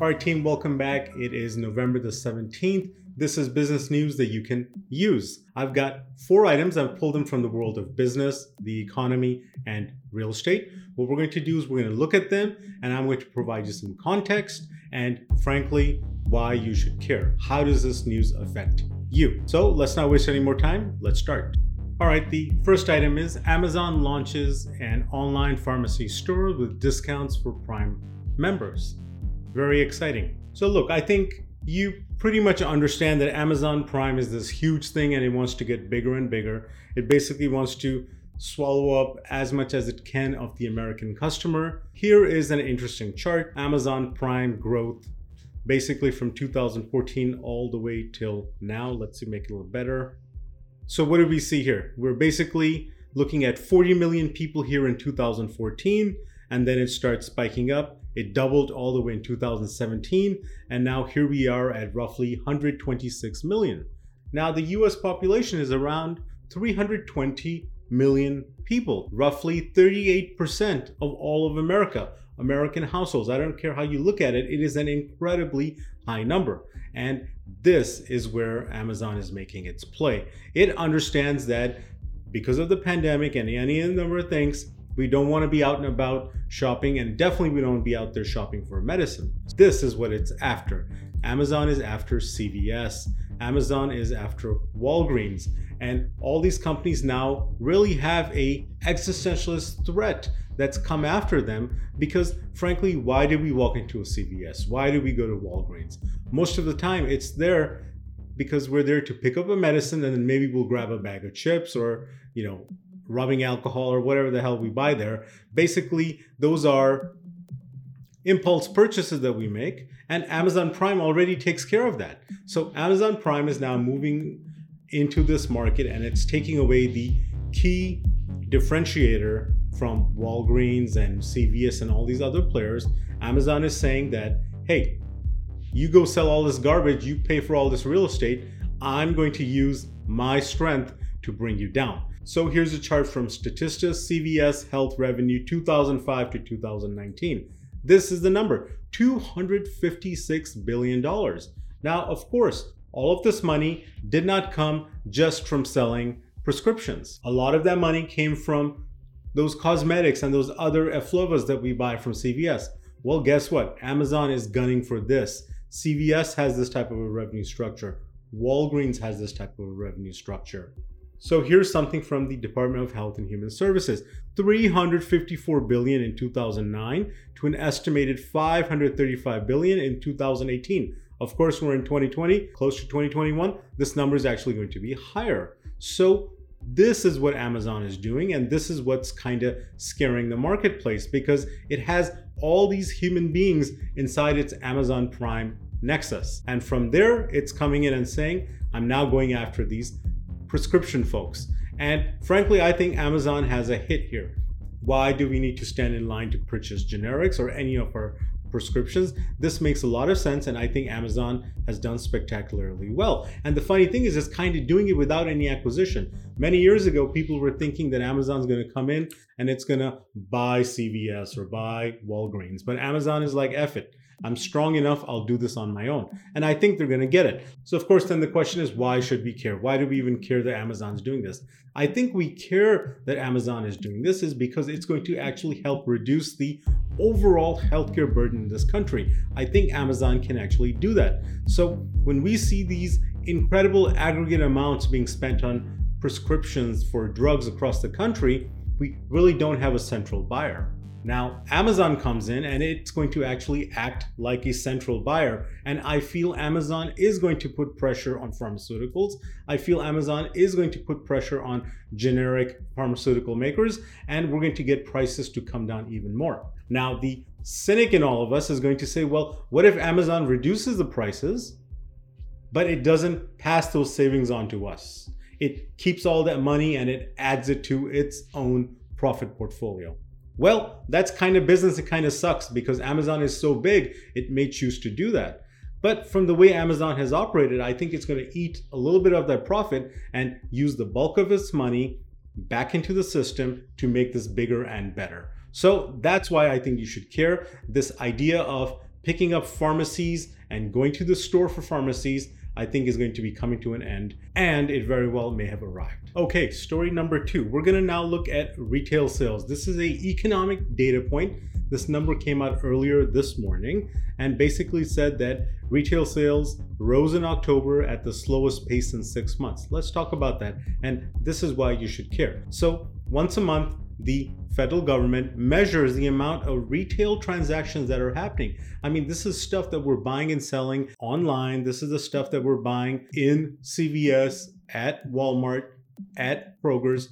All right, team, welcome back. It is November the 17th. This is business news that you can use. I've got four items. I've pulled them from the world of business, the economy, and real estate. What we're going to do is we're going to look at them and I'm going to provide you some context and, frankly, why you should care. How does this news affect you? So let's not waste any more time. Let's start. All right, the first item is Amazon launches an online pharmacy store with discounts for Prime members. Very exciting. So, look, I think you pretty much understand that Amazon Prime is this huge thing and it wants to get bigger and bigger. It basically wants to swallow up as much as it can of the American customer. Here is an interesting chart Amazon Prime growth, basically from 2014 all the way till now. Let's see, make it a little better. So, what do we see here? We're basically looking at 40 million people here in 2014, and then it starts spiking up. It doubled all the way in 2017, and now here we are at roughly 126 million. Now, the US population is around 320 million people, roughly 38% of all of America, American households. I don't care how you look at it, it is an incredibly high number. And this is where Amazon is making its play. It understands that because of the pandemic and any number of things, we don't want to be out and about shopping, and definitely we don't want to be out there shopping for medicine. This is what it's after. Amazon is after CVS. Amazon is after Walgreens. And all these companies now really have a existentialist threat that's come after them because frankly, why did we walk into a CVS? Why did we go to Walgreens? Most of the time it's there because we're there to pick up a medicine and then maybe we'll grab a bag of chips or, you know, rubbing alcohol or whatever the hell we buy there. Basically, those are impulse purchases that we make, and Amazon Prime already takes care of that. So, Amazon Prime is now moving into this market and it's taking away the key differentiator from Walgreens and CVS and all these other players. Amazon is saying that, hey, you go sell all this garbage, you pay for all this real estate, I'm going to use my strength to bring you down. So here's a chart from Statista CVS Health Revenue 2005 to 2019. This is the number $256 billion. Now, of course, all of this money did not come just from selling prescriptions. A lot of that money came from those cosmetics and those other efflovas that we buy from CVS. Well, guess what? Amazon is gunning for this. CVS has this type of a revenue structure. Walgreens has this type of a revenue structure. So here's something from the Department of Health and Human Services. 354 billion in 2009 to an estimated 535 billion in 2018. Of course, we're in 2020, close to 2021. This number is actually going to be higher. So this is what Amazon is doing, and this is what's kind of scaring the marketplace because it has all these human beings inside its Amazon Prime Nexus. And from there, it's coming in and saying, I'm now going after these prescription folks. And frankly, I think Amazon has a hit here. Why do we need to stand in line to purchase generics or any of our prescriptions? This makes a lot of sense, and I think Amazon has done spectacularly well. And the funny thing is, it's kind of doing it without any acquisition. Many years ago, people were thinking that Amazon's going to come in and it's going to buy CVS or buy Walgreens, but Amazon is like, F it. I'm strong enough, I'll do this on my own. And I think they're going to get it. So, of course, then the question is why should we care? Why do we even care that Amazon's doing this? I think we care that Amazon is doing this is because it's going to actually help reduce the overall healthcare burden in this country. I think Amazon can actually do that. So, when we see these incredible aggregate amounts being spent on prescriptions for drugs across the country, we really don't have a central buyer. Now, Amazon comes in and it's going to actually act like a central buyer. And I feel Amazon is going to put pressure on pharmaceuticals. I feel Amazon is going to put pressure on generic pharmaceutical makers, and we're going to get prices to come down even more. Now, the cynic in all of us is going to say, well, what if Amazon reduces the prices, but it doesn't pass those savings on to us? It keeps all that money and it adds it to its own profit portfolio. Well, that's kind of business. It kind of sucks because Amazon is so big, it may choose to do that. But from the way Amazon has operated, I think it's going to eat a little bit of that profit and use the bulk of its money back into the system to make this bigger and better. So that's why I think you should care. This idea of picking up pharmacies and going to the store for pharmacies I think is going to be coming to an end, and it very well may have arrived. Okay, story number two. We're gonna now look at retail sales. This is a economic data point. This number came out earlier this morning and basically said that retail sales rose in October at the slowest pace in six months. Let's talk about that, and this is why you should care. So, once a month, the federal government measures the amount of retail transactions that are happening. I mean, this is stuff that we're buying and selling online. This is the stuff that we're buying in CVS, at Walmart, at Kroger's.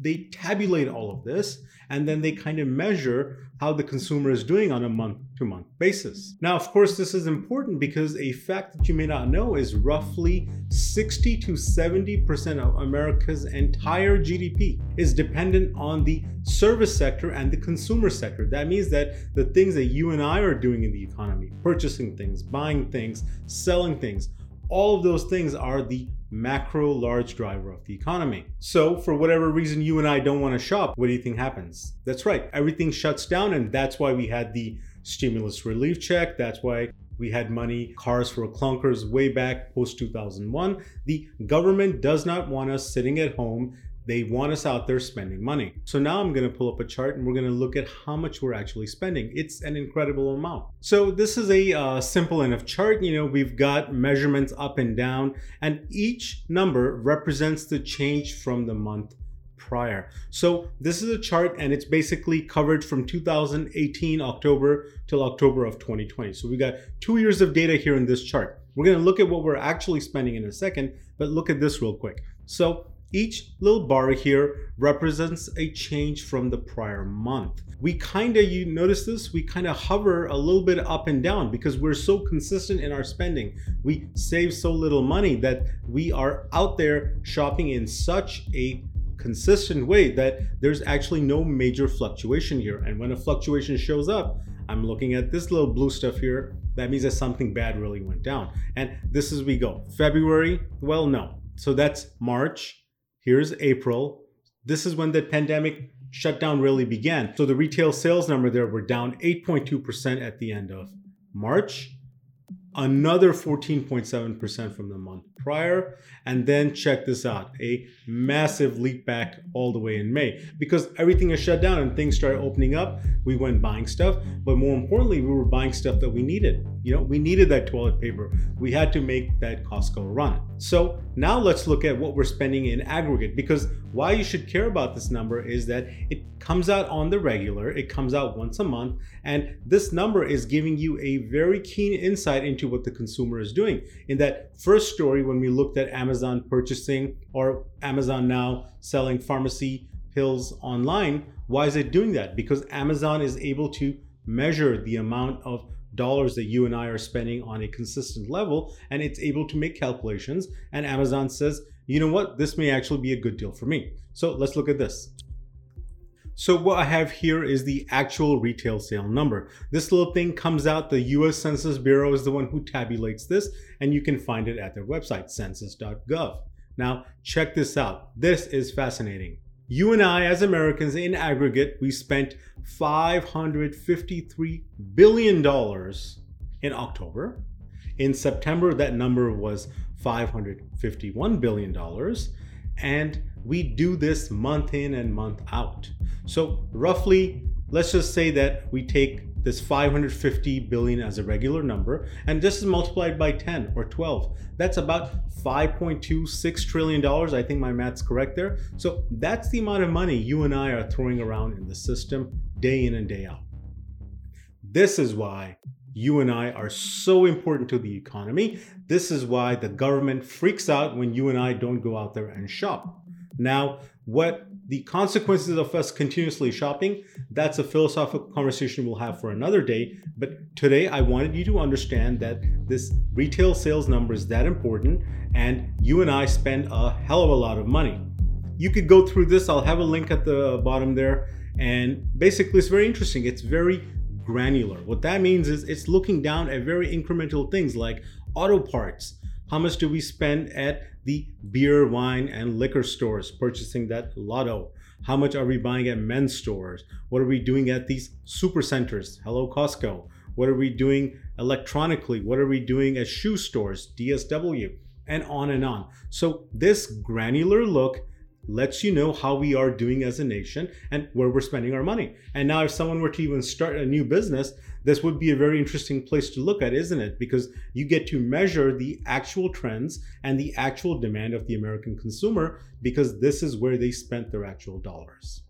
They tabulate all of this and then they kind of measure how the consumer is doing on a month to month basis. Now, of course, this is important because a fact that you may not know is roughly 60 to 70% of America's entire GDP is dependent on the service sector and the consumer sector. That means that the things that you and I are doing in the economy, purchasing things, buying things, selling things, all of those things are the macro large driver of the economy. So, for whatever reason you and I don't want to shop, what do you think happens? That's right, everything shuts down, and that's why we had the stimulus relief check. That's why we had money, cars for clunkers way back post 2001. The government does not want us sitting at home they want us out there spending money. So now I'm going to pull up a chart and we're going to look at how much we're actually spending. It's an incredible amount. So this is a uh, simple enough chart. You know, we've got measurements up and down, and each number represents the change from the month prior. So this is a chart and it's basically covered from 2018 October till October of 2020. So we got two years of data here in this chart. We're going to look at what we're actually spending in a second, but look at this real quick. So each little bar here represents a change from the prior month. We kind of, you notice this, we kind of hover a little bit up and down because we're so consistent in our spending. We save so little money that we are out there shopping in such a consistent way that there's actually no major fluctuation here. And when a fluctuation shows up, I'm looking at this little blue stuff here. That means that something bad really went down. And this is we go. February, well, no. So that's March, Here's April. This is when the pandemic shutdown really began. So the retail sales number there were down 8.2% at the end of March another 14.7% from the month prior. And then check this out a massive leap back all the way in May because everything is shut down and things started opening up. We went buying stuff, but more importantly, we were buying stuff that we needed. You know, we needed that toilet paper. We had to make that Costco run. So now let's look at what we're spending in aggregate because why you should care about this number is that it comes out on the regular, it comes out once a month, and this number is giving you a very keen insight into what the consumer is doing. In that first story, when we looked at Amazon purchasing or Amazon now selling pharmacy pills online, why is it doing that? Because Amazon is able to measure the amount of dollars that you and I are spending on a consistent level, and it's able to make calculations. And Amazon says, you know what, this may actually be a good deal for me. So let's look at this. So what I have here is the actual retail sale number. This little thing comes out, the US Census Bureau is the one who tabulates this, and you can find it at their website, census.gov. Now, check this out. This is fascinating. You and I, as Americans in aggregate, we spent $553 billion in October. In September, that number was $551 billion. And we do this month in and month out. So, roughly, let's just say that we take this 550 billion as a regular number and this is multiplied by 10 or 12 that's about 5.26 trillion dollars i think my math's correct there so that's the amount of money you and i are throwing around in the system day in and day out this is why you and I are so important to the economy. This is why the government freaks out when you and I don't go out there and shop. Now, what the consequences of us continuously shopping, that's a philosophical conversation we'll have for another day. But today, I wanted you to understand that this retail sales number is that important, and you and I spend a hell of a lot of money. You could go through this, I'll have a link at the bottom there. And basically, it's very interesting. It's very granular. What that means is it's looking down at very incremental things like auto parts. How much do we spend at the beer, wine, and liquor stores purchasing that lotto? How much are we buying at men's stores? What are we doing at these super centers? Hello, Costco. What are we doing electronically? What are we doing at shoe stores, DSW, and on and on. So this granular look lets you know how we are doing as a nation and where we're spending our money. And now, if someone were to even start a new business, this would be a very interesting place to look at, isn't it? Because you get to measure the actual trends and the actual demand of the American consumer because this is where they spent their actual dollars.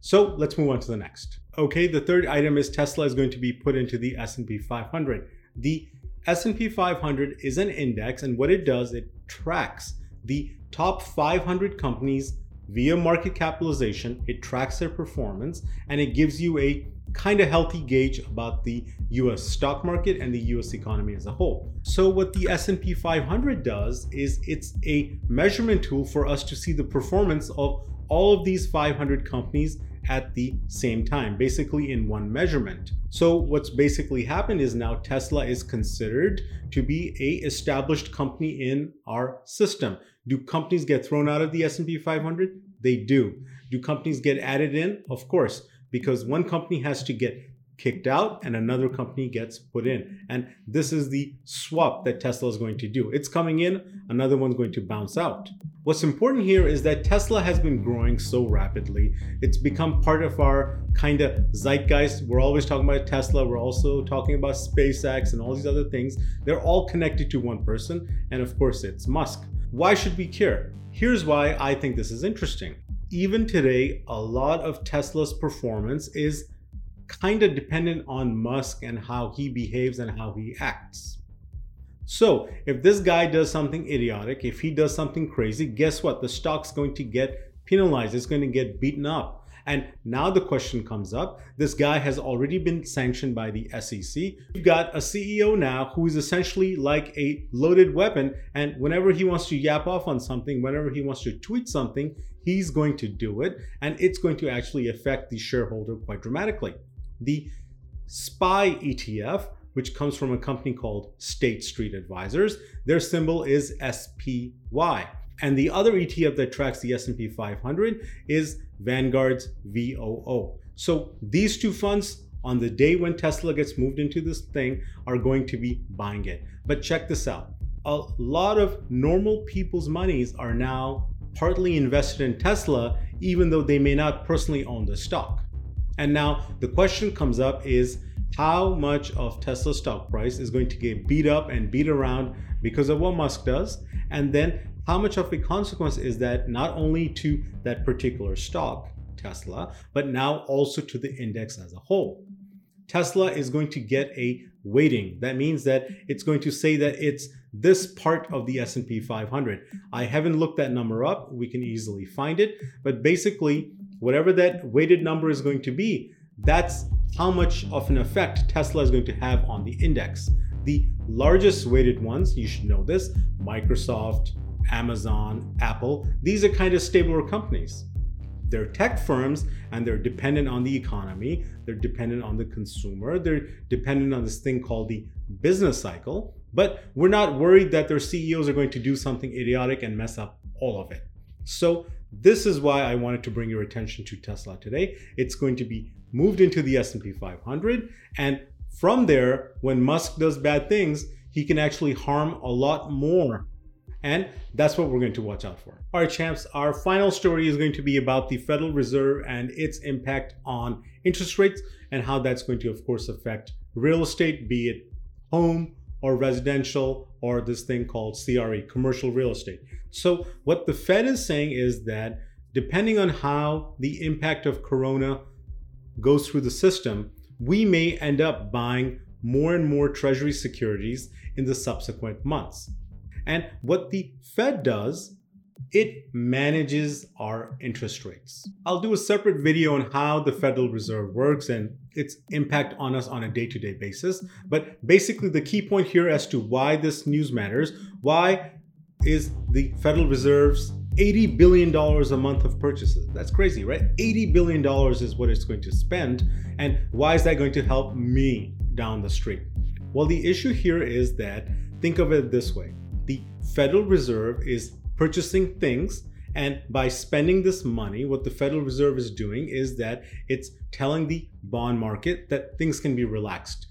So let's move on to the next. Okay, the third item is Tesla is going to be put into the S&P 500. The S&P 500 is an index and what it does, it tracks the top 500 companies via market capitalization. It tracks their performance and it gives you a kind of healthy gauge about the US stock market and the US economy as a whole. So what the S&P 500 does is it's a measurement tool for us to see the performance of all of these 500 companies at the same time, basically in one measurement. So what's basically happened is now Tesla is considered to be a established company in our system. Do companies get thrown out of the S&P 500? They do. Do companies get added in? Of course, because one company has to get kicked out and another company gets put in. And this is the swap that Tesla is going to do. It's coming in, another one's going to bounce out. What's important here is that Tesla has been growing so rapidly. It's become part of our kind of zeitgeist. We're always talking about Tesla. We're also talking about SpaceX and all these other things. They're all connected to one person. And of course, it's Musk. Why should we care? Here's why I think this is interesting. Even today, a lot of Tesla's performance is kind of dependent on Musk and how he behaves and how he acts. So if this guy does something idiotic, if he does something crazy, guess what? The stock's going to get penalized. It's going to get beaten up. And now the question comes up this guy has already been sanctioned by the SEC. You've got a CEO now who is essentially like a loaded weapon. And whenever he wants to yap off on something, whenever he wants to tweet something, he's going to do it. And it's going to actually affect the shareholder quite dramatically. The SPY ETF which comes from a company called State Street Advisors. Their symbol is SPY. And the other ETF that tracks the S&P 500 is Vanguard's VOO. So these two funds on the day when Tesla gets moved into this thing are going to be buying it. But check this out. A lot of normal people's monies are now partly invested in Tesla even though they may not personally own the stock. And now the question comes up is how much of Tesla's stock price is going to get beat up and beat around because of what Musk does, and then how much of a consequence is that not only to that particular stock, Tesla, but now also to the index as a whole. Tesla is going to get a weighting. That means that it's going to say that it's this part of the S&P 500. I haven't looked that number up. We can easily find it, but basically whatever that weighted number is going to be, that's how much of an effect Tesla is going to have on the index. The largest weighted ones, you should know this Microsoft, Amazon, Apple, these are kind of stabler companies. They're tech firms and they're dependent on the economy, they're dependent on the consumer, they're dependent on this thing called the business cycle. But we're not worried that their CEOs are going to do something idiotic and mess up all of it. So, this is why I wanted to bring your attention to Tesla today. It's going to be moved into the S&P 500 and from there when Musk does bad things, he can actually harm a lot more. And that's what we're going to watch out for. All right, champs, our final story is going to be about the Federal Reserve and its impact on interest rates and how that's going to, of course, affect real estate, be it home or residential or this thing called CRE, commercial real estate. So, what the Fed is saying is that depending on how the impact of Corona goes through the system, we may end up buying more and more Treasury securities in the subsequent months. And what the Fed does, it manages our interest rates. I'll do a separate video on how the Federal Reserve works and its impact on us on a day to day basis. But basically, the key point here as to why this news matters, why is the Federal Reserve's $80 billion a month of purchases. That's crazy, right? $80 billion is what it's going to spend. And why is that going to help me down the street? Well, the issue here is that think of it this way the Federal Reserve is purchasing things. And by spending this money, what the Federal Reserve is doing is that it's telling the bond market that things can be relaxed.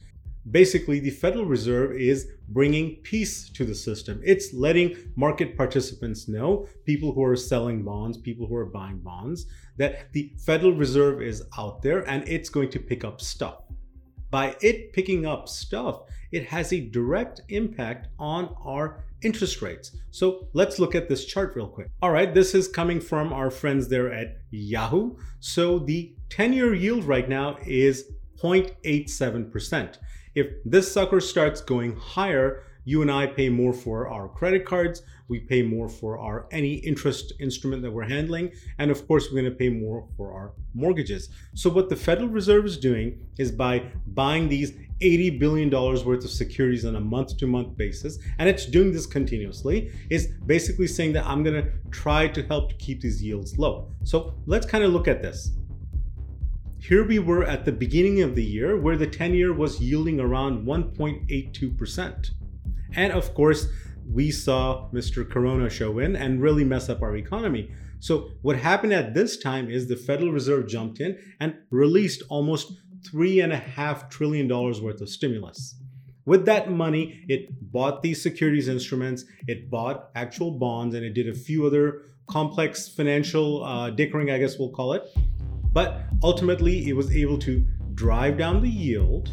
basically the Federal Reserve is bringing peace to the system. It's letting market participants know, people who are selling bonds, people who are buying bonds, that the Federal Reserve is out there and it's going to pick up stuff. By it picking up stuff, it has a direct impact on our interest rates. So let's look at this chart real quick. All right, this is coming from our friends there at Yahoo. So the 10 year yield right now is 0.87%. If this sucker starts going higher, you and I pay more for our credit cards, we pay more for our any interest instrument that we're handling, and of course we're going to pay more for our mortgages. So what the Federal Reserve is doing is by buying these 80 billion dollars worth of securities on a month to month basis and it's doing this continuously is basically saying that I'm going to try to help to keep these yields low. So let's kind of look at this. Here we were at the beginning of the year where the 10 year was yielding around 1.82%. And of course, we saw Mr. Corona show in and really mess up our economy. So, what happened at this time is the Federal Reserve jumped in and released almost $3.5 trillion worth of stimulus. With that money, it bought these securities instruments, it bought actual bonds, and it did a few other complex financial uh, dickering, I guess we'll call it. But ultimately, it was able to drive down the yield.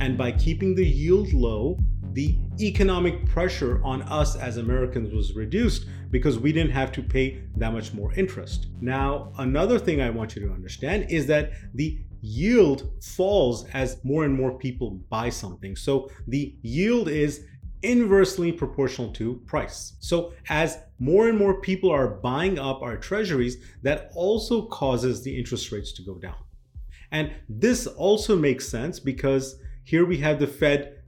And by keeping the yield low, the economic pressure on us as Americans was reduced because we didn't have to pay that much more interest. Now, another thing I want you to understand is that the yield falls as more and more people buy something. So the yield is inversely proportional to price. So as more and more people are buying up our treasuries, that also causes the interest rates to go down. And this also makes sense because here we have the Fed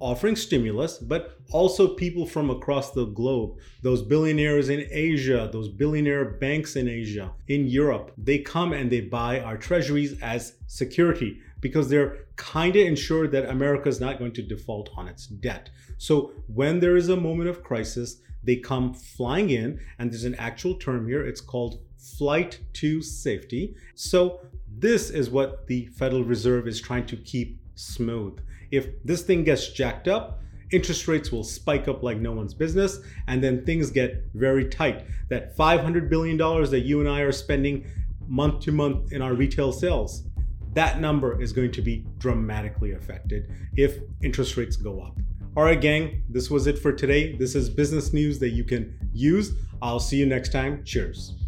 offering stimulus, but also people from across the globe, those billionaires in Asia, those billionaire banks in Asia, in Europe, they come and they buy our treasuries as security because they're kind of ensured that America is not going to default on its debt. So when there is a moment of crisis, they come flying in, and there's an actual term here. It's called flight to safety. So this is what the Federal Reserve is trying to keep smooth. If this thing gets jacked up, interest rates will spike up like no one's business, and then things get very tight. That $500 billion that you and I are spending month to month in our retail sales, that number is going to be dramatically affected if interest rates go up. All right, gang, this was it for today. This is business news that you can use. I'll see you next time. Cheers.